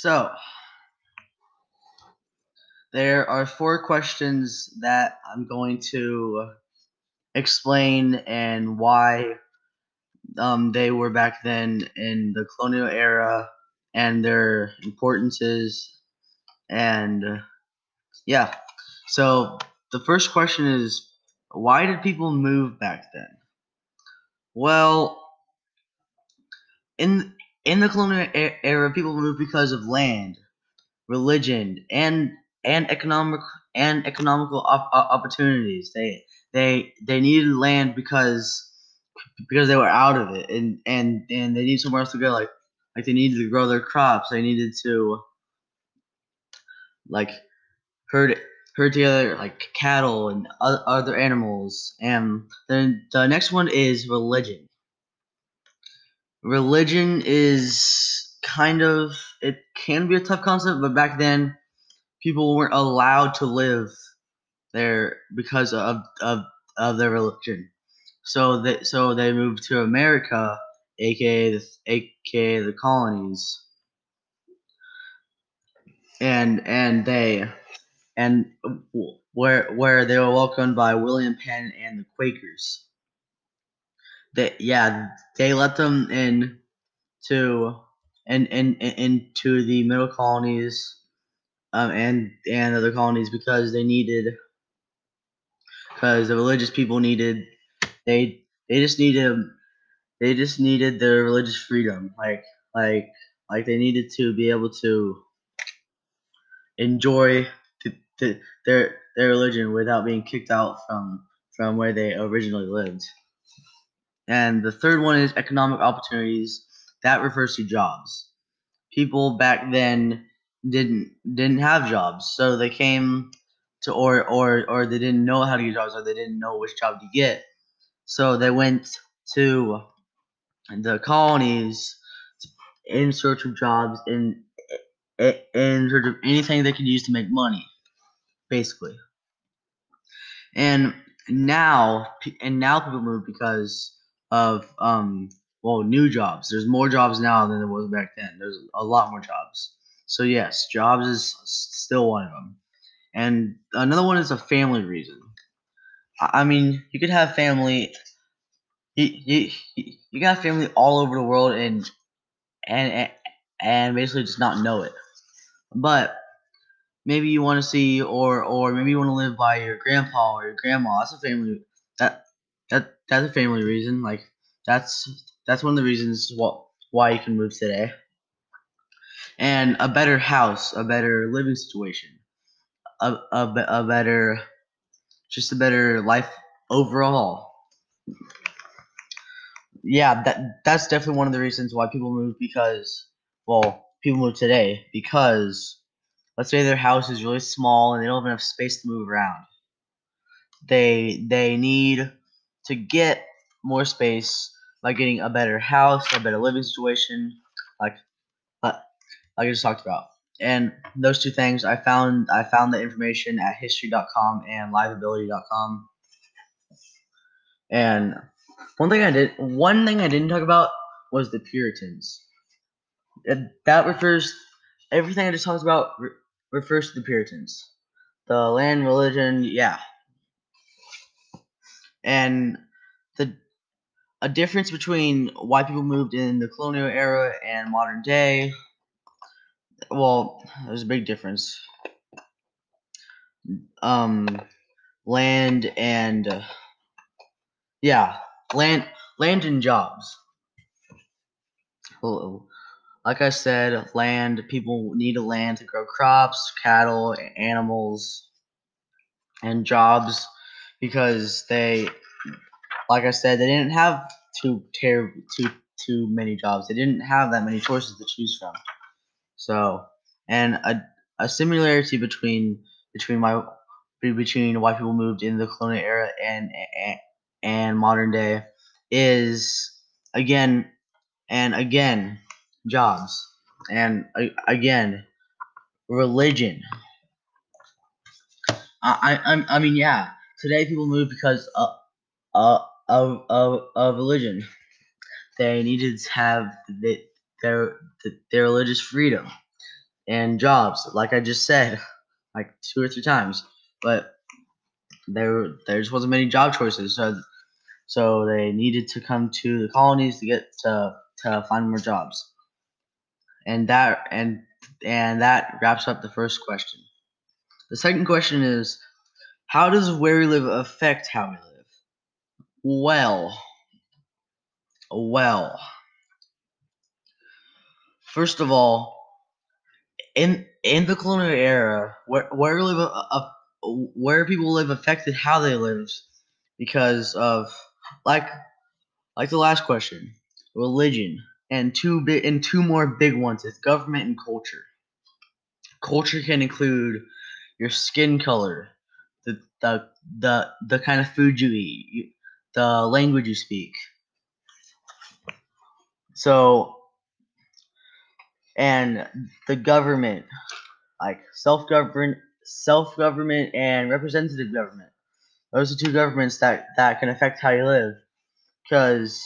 So, there are four questions that I'm going to explain and why um, they were back then in the colonial era and their importances. And uh, yeah, so the first question is why did people move back then? Well, in in the colonial era, people moved because of land, religion, and and economic and economical op- opportunities. They they they needed land because because they were out of it, and and and they needed somewhere else to go. Like like they needed to grow their crops. They needed to like herd herd together like cattle and other animals. And then the next one is religion. Religion is kind of it can be a tough concept, but back then people weren't allowed to live there because of of, of their religion. So that so they moved to America, aka the aka the colonies, and and they and where where they were welcomed by William Penn and the Quakers. They yeah they let them in to and in, in, into the middle colonies um, and and other colonies because they needed because the religious people needed they they just needed they just needed their religious freedom like like like they needed to be able to enjoy the, the, their their religion without being kicked out from from where they originally lived and the third one is economic opportunities. That refers to jobs. People back then didn't didn't have jobs. So they came to or or or they didn't know how to get jobs or they didn't know which job to get. So they went to the colonies in search of jobs in in search of anything they could use to make money basically. And now and now people move because of um well new jobs. There's more jobs now than there was back then. There's a lot more jobs. So yes jobs is still one of them and another one is a family reason. I mean you could have family you, you, you got family all over the world and and and- basically just not know it. But maybe you want to see or or maybe you want to live by your grandpa or your grandma. That's a family that that's a family reason like that's that's one of the reasons what why you can move today. And a better house a better living situation a, a, a better just a better life overall. Yeah that that's definitely one of the reasons why people move because well people move today because let's say their house is really small and they don't have enough space to move around. They they need to get more space by getting a better house a better living situation like like I just talked about. And those two things I found I found the information at history.com and liveability.com and one thing I did one thing I didn't talk about was the Puritans. It- that refers everything I just talked about re- refers to the Puritans. The land religion yeah and the a difference between why people moved in the colonial era and modern day well there's a big difference. Um land and uh, yeah land land and jobs. Well, like i said land people need a land to grow crops cattle animals and jobs because they like i said they didn't have too ter- too too many jobs. They didn't have that many choices to choose from. So and a, a similarity between between my between why people moved in the colonial era and and, and modern day is again and again jobs. And a- again religion. I, I I mean yeah today people move because of of of, of, of religion they needed to have the, their their religious freedom and jobs, like I just said, like two or three times. But there there just wasn't many job choices, so so they needed to come to the colonies to get to to find more jobs. And that and and that wraps up the first question. The second question is how does where we live affect how we live? Well, well, first of all, in in the colonial era, where where live uh, uh, where people live affected how they lived because of like like the last question, religion, and two big and two more big ones is government and culture. Culture can include your skin color, the the the, the kind of food you eat, you, the language you speak. So and the government, like self govern self government and representative government. Those are two governments that that can affect how you live, because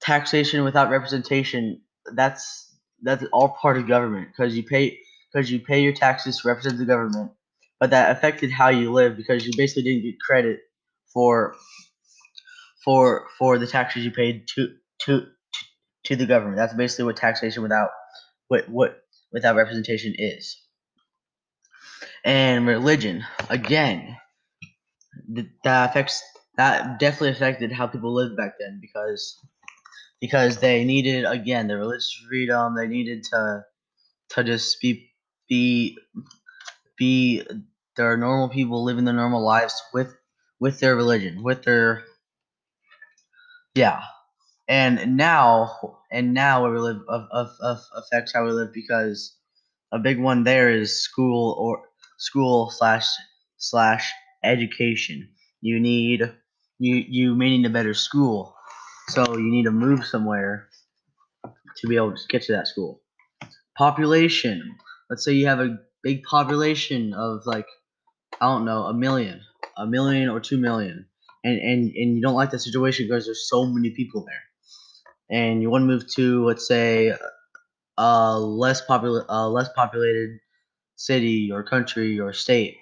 taxation without representation that's that's all part of government because you pay because you pay your taxes to represent the government, but that affected how you live because you basically didn't get credit for for for the taxes you paid to to to the government. That's basically what taxation without what what without representation is. And religion, again, that affects that definitely affected how people lived back then because because they needed again the religious freedom. They needed to to just be be be their normal people living their normal lives with with their religion, with their yeah. And now and now we live of, of, of affects how we live because a big one there is school or school slash slash education. You need you you may need a better school, so you need to move somewhere to be able to get to that school. Population. Let's say you have a big population of like I don't know a million, a million or two million, and and and you don't like that situation because there's so many people there. And you want to move to let's say a less popular uh, less populated city or country or state.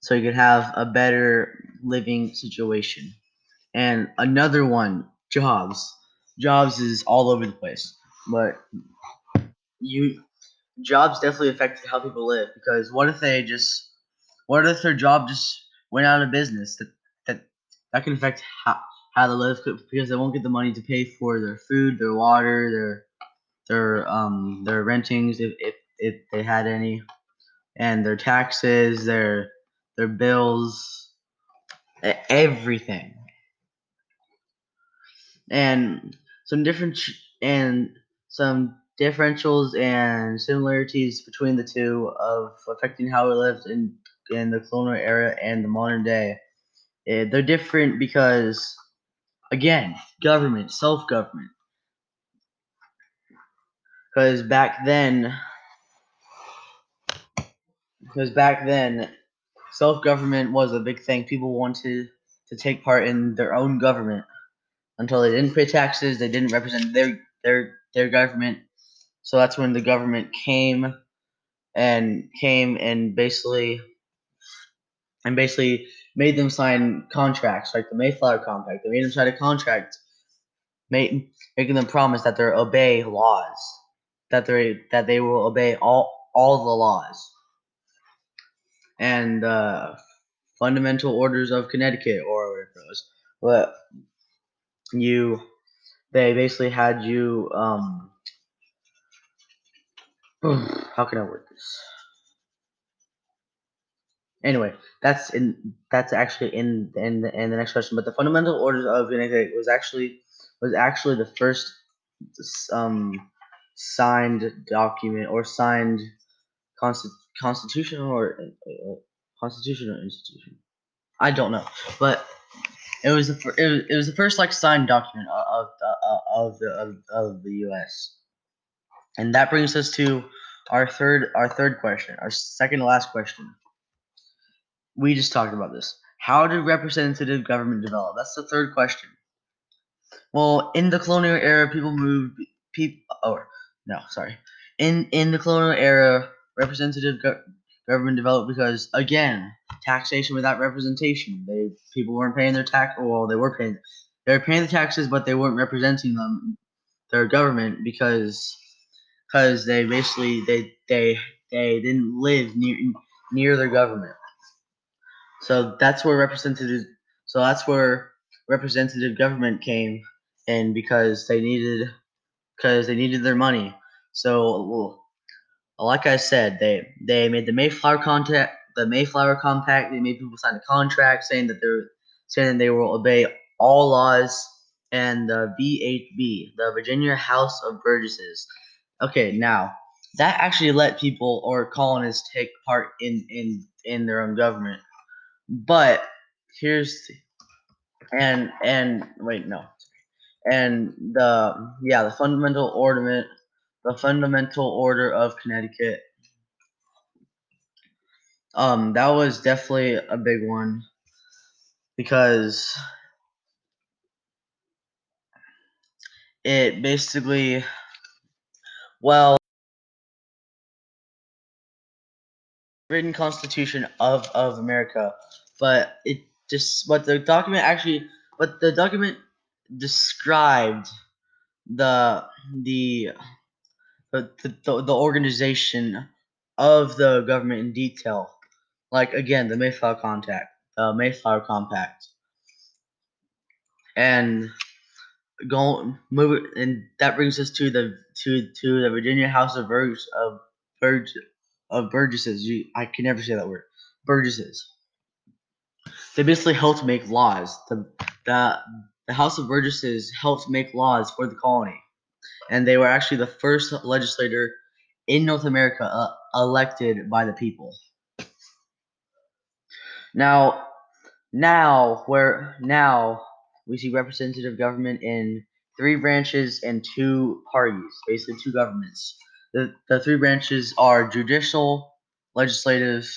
So you could have a better living situation. And another one jobs. Jobs is all over the place. But you jobs definitely affect how people live because what if they just what if their job just went out of business that that that can affect how how to live because they won't get the money to pay for their food, their water, their their um their rentings if if, if they had any, and their taxes, their their bills, everything. And some different and some differentials and similarities between the two of affecting how we lived in in the colonial era and the modern day. Eh, they're different because Again, government, self government. Because back then, because back then, self government was a big thing. People wanted to take part in their own government until they didn't pay taxes. They didn't represent their their their government. So that's when the government came and came and basically and basically made them sign contracts like the Mayflower Compact. They made them sign a contract, made, making them promise that they'll obey laws, that they that they will obey all all the laws, and uh, fundamental orders of Connecticut or whatever it was. But you, they basically had you. Um, how can I word this? Anyway, that's in that's actually in in the, in the next question. But the fundamental orders of Connecticut was actually was actually the first um, signed document or signed consti- constitutional or uh, constitutional institution. I don't know, but it was the fir- it was, it was the first like signed document of of, of the of, of the U.S. And that brings us to our third our third question, our second to last question we just talked about this. How did representative government develop? That's the third question. Well, in the colonial era, people moved. People, or oh, no, sorry. in in the colonial era, representative go- government developed because again, taxation without representation. They people weren't paying their tax. Well, they were paying. They were paying the taxes, but they weren't representing them, their government, because because they basically they they they didn't live near near their government. So that's where representative. So that's where representative government came in because they needed because they needed their money. So, like I said, they they made the Mayflower contact, the Mayflower Compact. They made people sign a contract saying that they're saying they will obey all laws. And the VHB, the Virginia House of Burgesses. Okay, now that actually let people or colonists take part in in in their own government. But here's the and and wait no and the yeah the fundamental ornament the fundamental order of connecticut um that was definitely a big one because it basically well written constitution of of america but it just but the document actually but the document described the the the, the, the organization of the government in detail. Like again, the Mayflower Compact, the Mayflower Compact, and go move and that brings us to the to to the Virginia House of Burges of Burge of Burgesses. You, I can never say that word. Burgesses. They basically helped make laws. The the the House of Burgesses helped make laws for the colony and they were actually the first legislator in North America uh, elected by the people. Now, now where now we see representative government in three branches and two parties, basically two governments. The the three branches are judicial, legislative,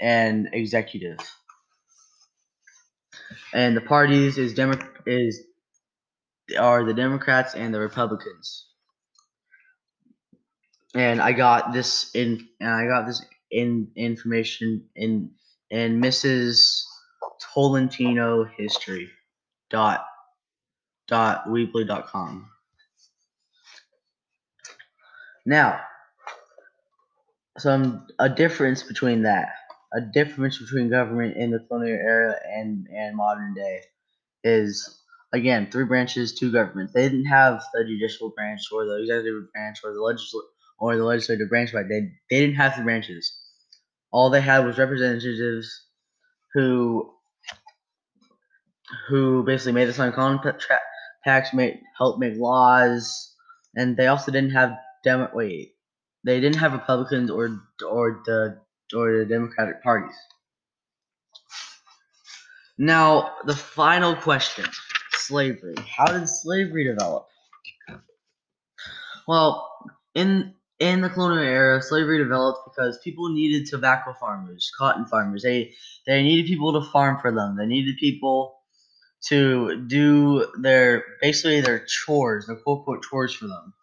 and executive. And the parties is Demo- is are the Democrats and the Republicans and I got this in and I got this in information in in Mrs. Tolentino history dot dot weebly dot com. Now, some a difference between that, a difference between government in the colonial era and and modern day, is again three branches, two governments. They didn't have the judicial branch or the executive branch or the legislative or the legislative branch, but they they didn't have the branches. All they had was representatives who who basically made the sign contracts, made help make laws, and they also didn't have Demo- wait, they didn't have Republicans or or the or the Democratic parties. Now the final question: slavery. How did slavery develop? Well, in in the colonial era, slavery developed because people needed tobacco farmers, cotton farmers. They they needed people to farm for them. They needed people to do their basically their chores, their quote unquote chores for them.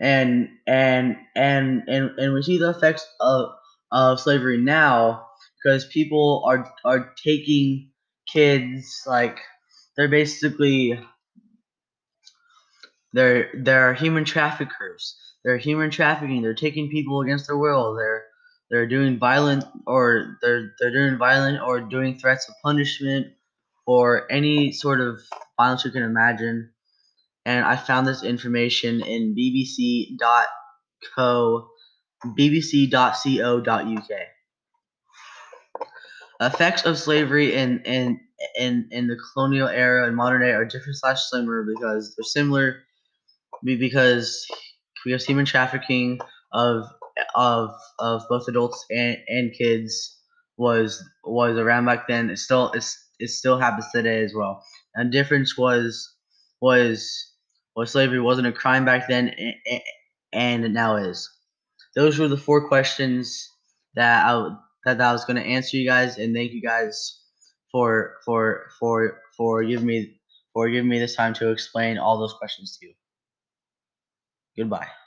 And and and and and we see the effects of of slavery now because people are are taking kids like they're basically they're they're human traffickers. They're human trafficking. They're taking people against their will. They're they're doing violent or they're they're doing violent or doing threats of punishment or any sort of violence you can imagine. And I found this information in bbc.co bbc.co.uk. Effects of slavery in in in in the colonial era and modern day are different slash similar because they're similar because because human trafficking of of of both adults and, and kids was was around back then. It still it's, it still happens today as well. And difference was was was slavery wasn't a crime back then and, and it now is. Those were the four questions that I that I was going to answer you guys, and thank you guys for for for for giving me for giving me this time to explain all those questions to you. Goodbye.